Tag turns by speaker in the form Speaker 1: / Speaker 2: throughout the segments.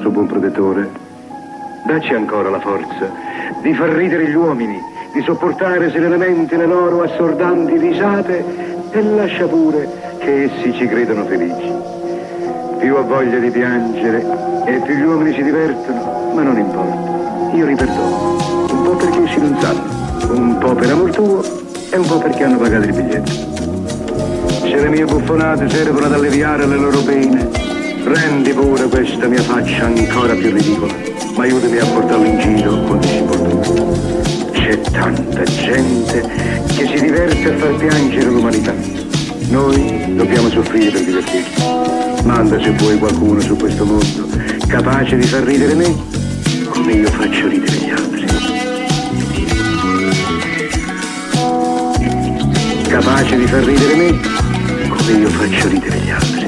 Speaker 1: nostro buon protettore. Dacci ancora la forza di far ridere gli uomini, di sopportare serenamente le loro assordanti risate e lascia pure che essi ci credano felici. Più ho voglia di piangere e più gli uomini si divertono, ma non importa. Io li perdono. Un po' perché essi non sanno, un po' per amor tuo e un po' perché hanno pagato il biglietto. Se le mie buffonate servono ad alleviare le loro pene, rendi pure questa mia faccia ancora più ridicola, ma aiutami a portarlo in giro quando si porta. C'è tanta gente che si diverte a far piangere l'umanità. Noi dobbiamo soffrire per divertirci. Manda se vuoi qualcuno su questo mondo capace di far ridere me come io faccio ridere gli altri. Capace di far ridere me come io faccio ridere gli altri.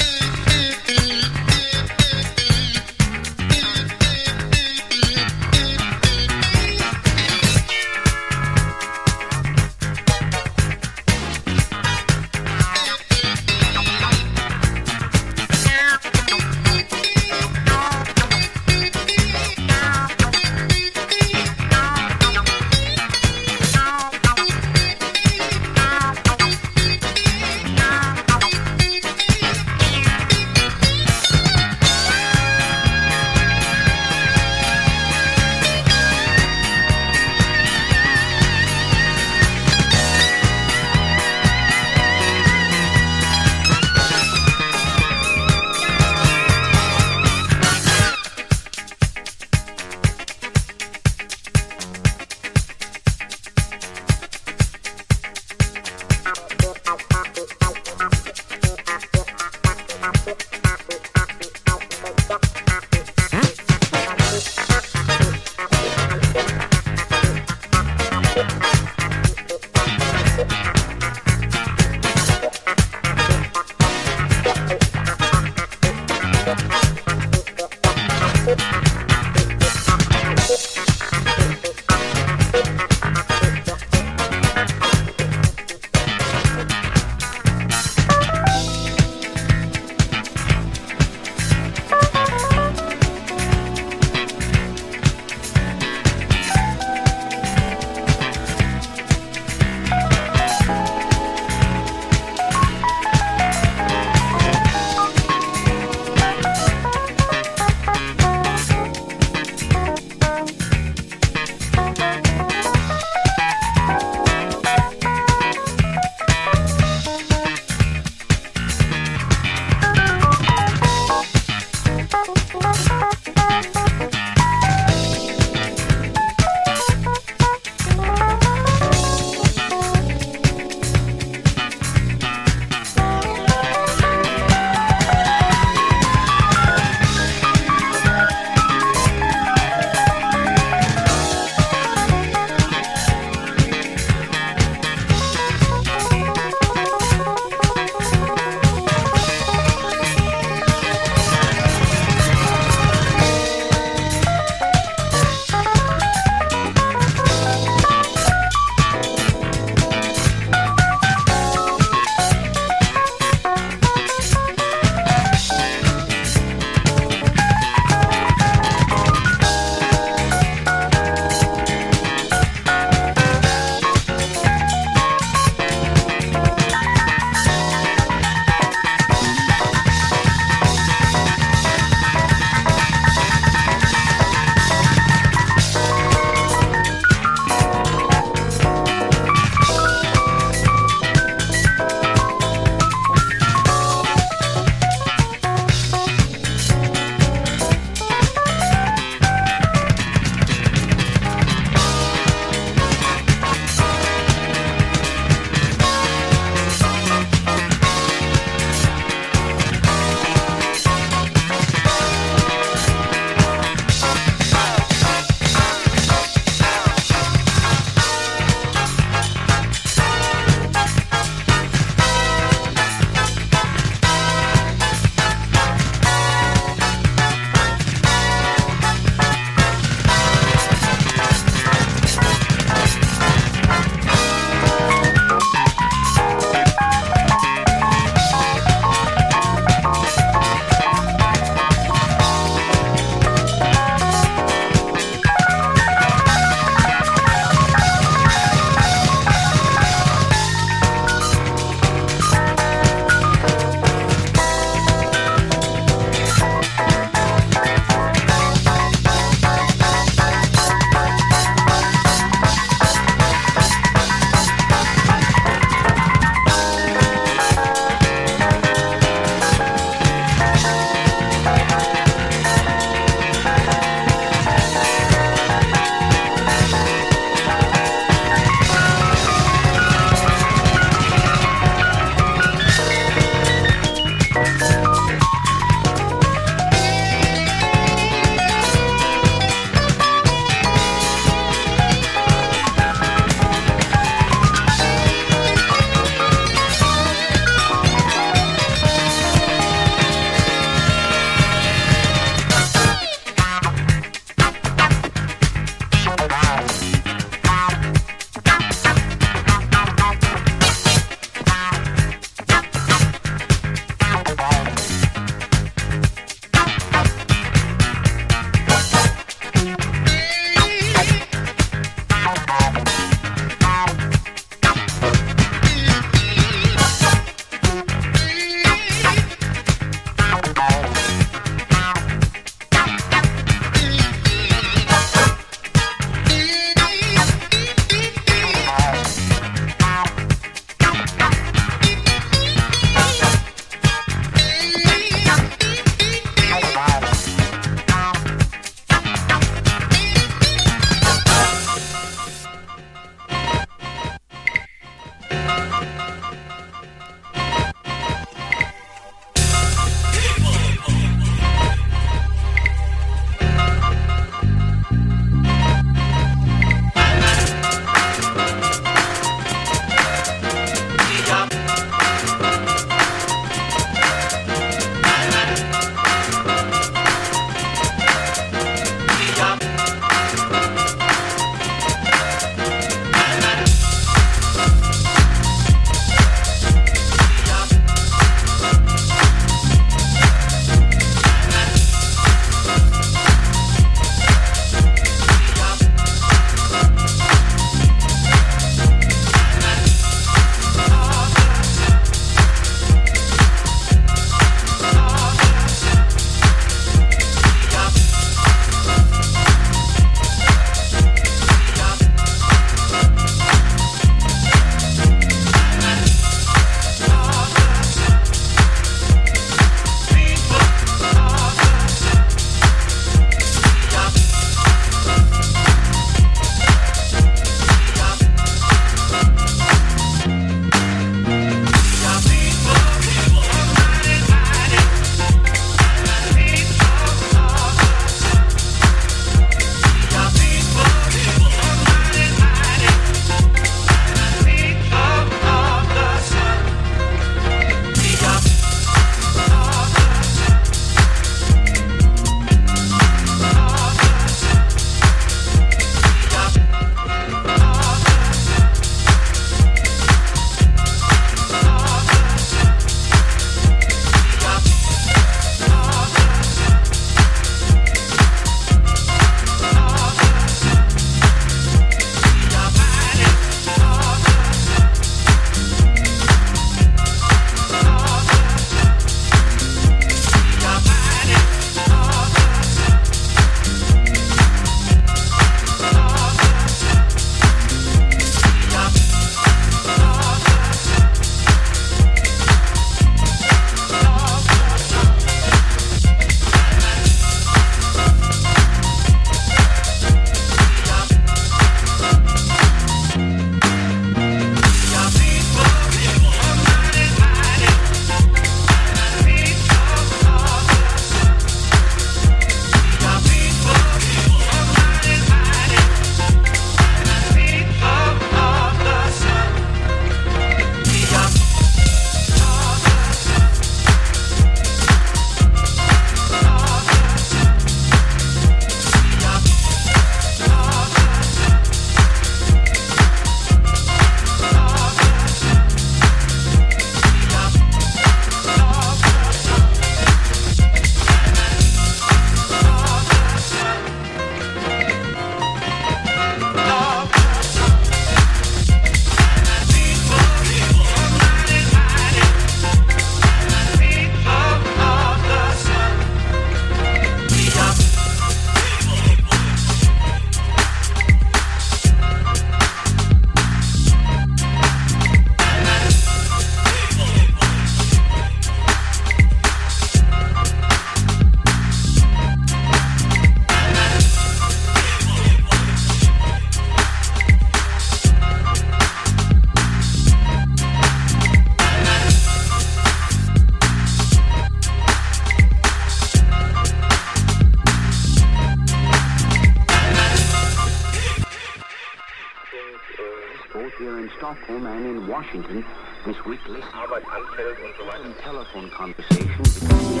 Speaker 2: Here in Stockholm and in Washington this week. Listened to telephone conversations. Between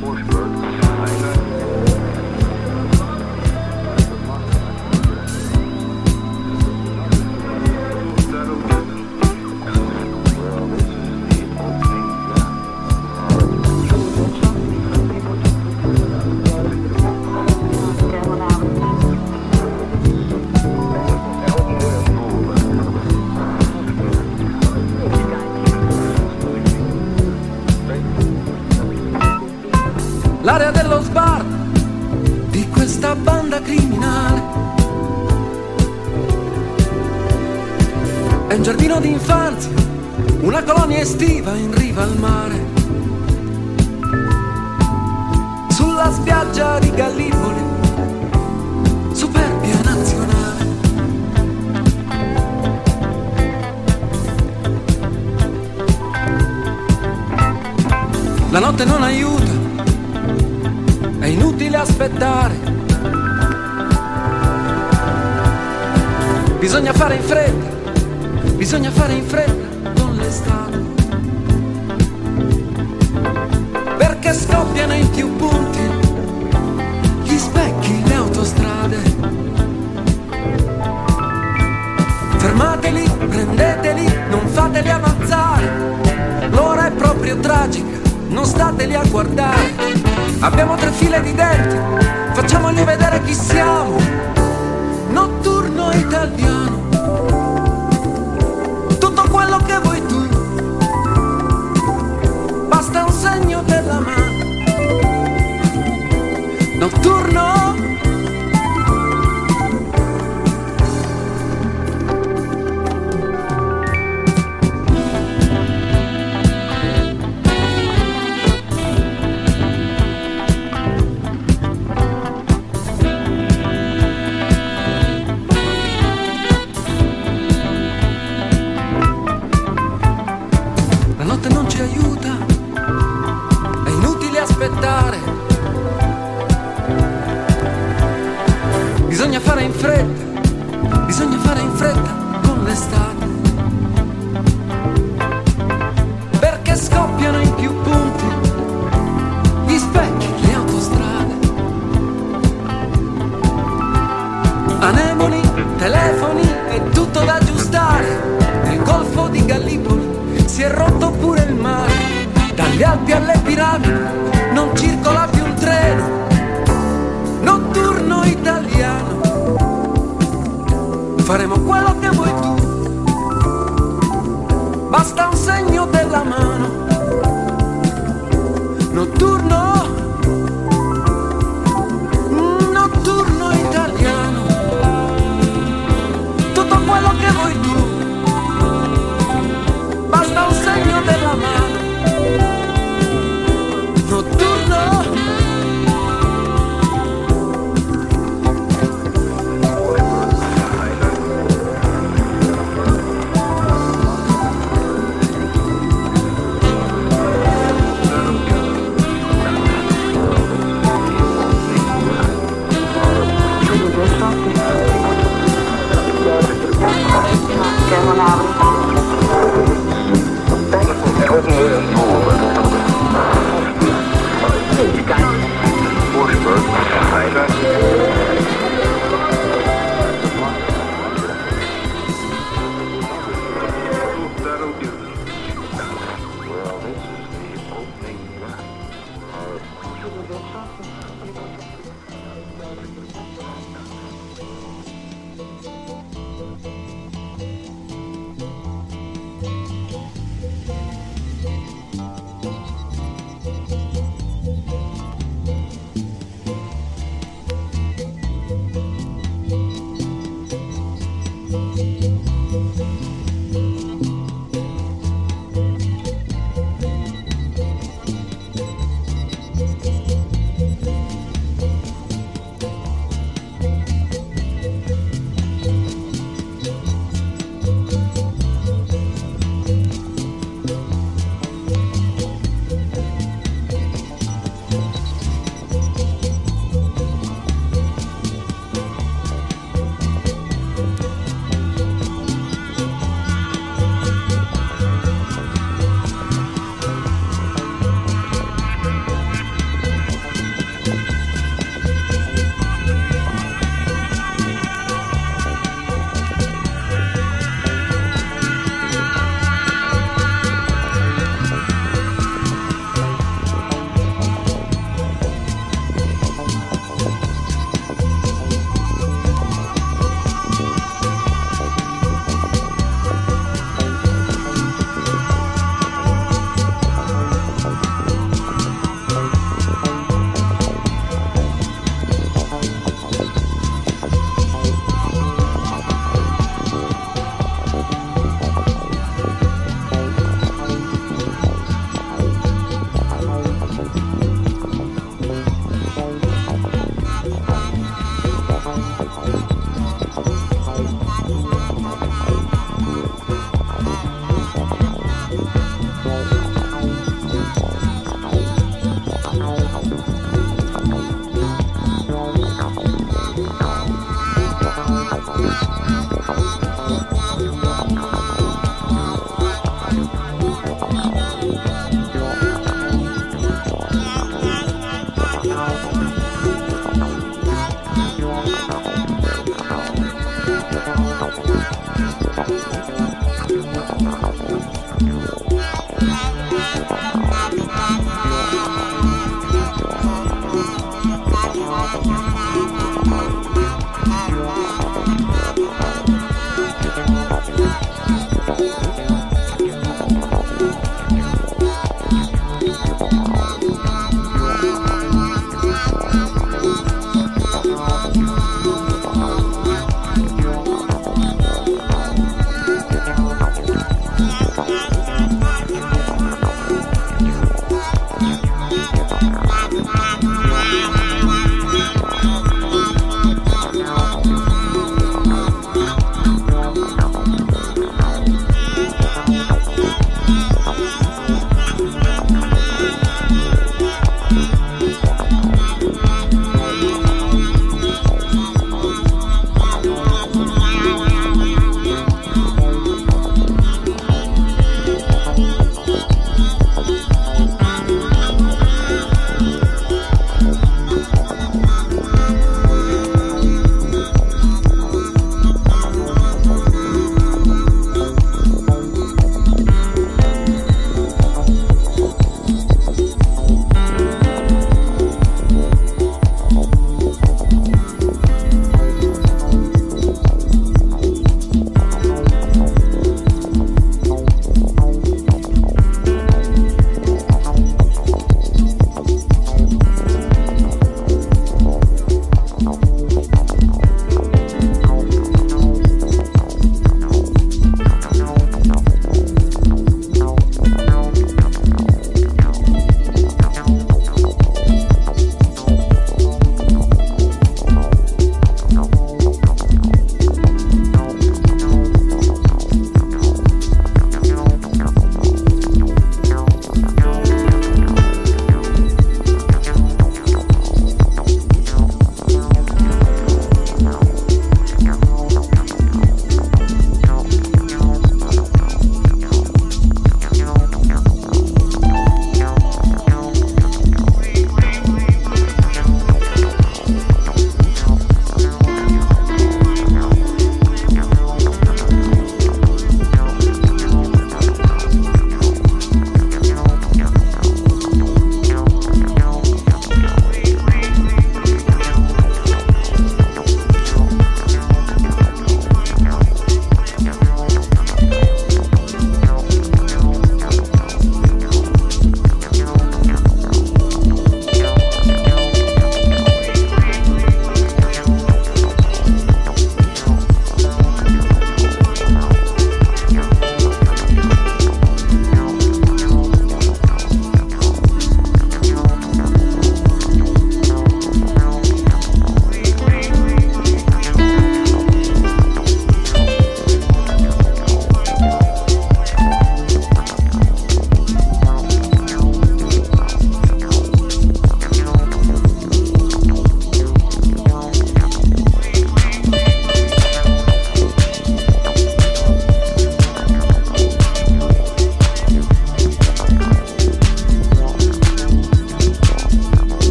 Speaker 2: Forsberg.
Speaker 3: Banda criminale. È un giardino d'infanzia, una colonia estiva in riva al mare. Sulla spiaggia di Gallipoli, superbia nazionale. La notte non aiuta è inutile aspettare. Bisogna fare in fretta, bisogna fare in fretta con l'estate. Perché scoppiano in più punti gli specchi, le autostrade. Fermateli, prendeteli, non fateli avanzare. L'ora è proprio tragica, non stateli a guardare. Abbiamo tre file di denti, facciamogli vedere chi siamo. italiano.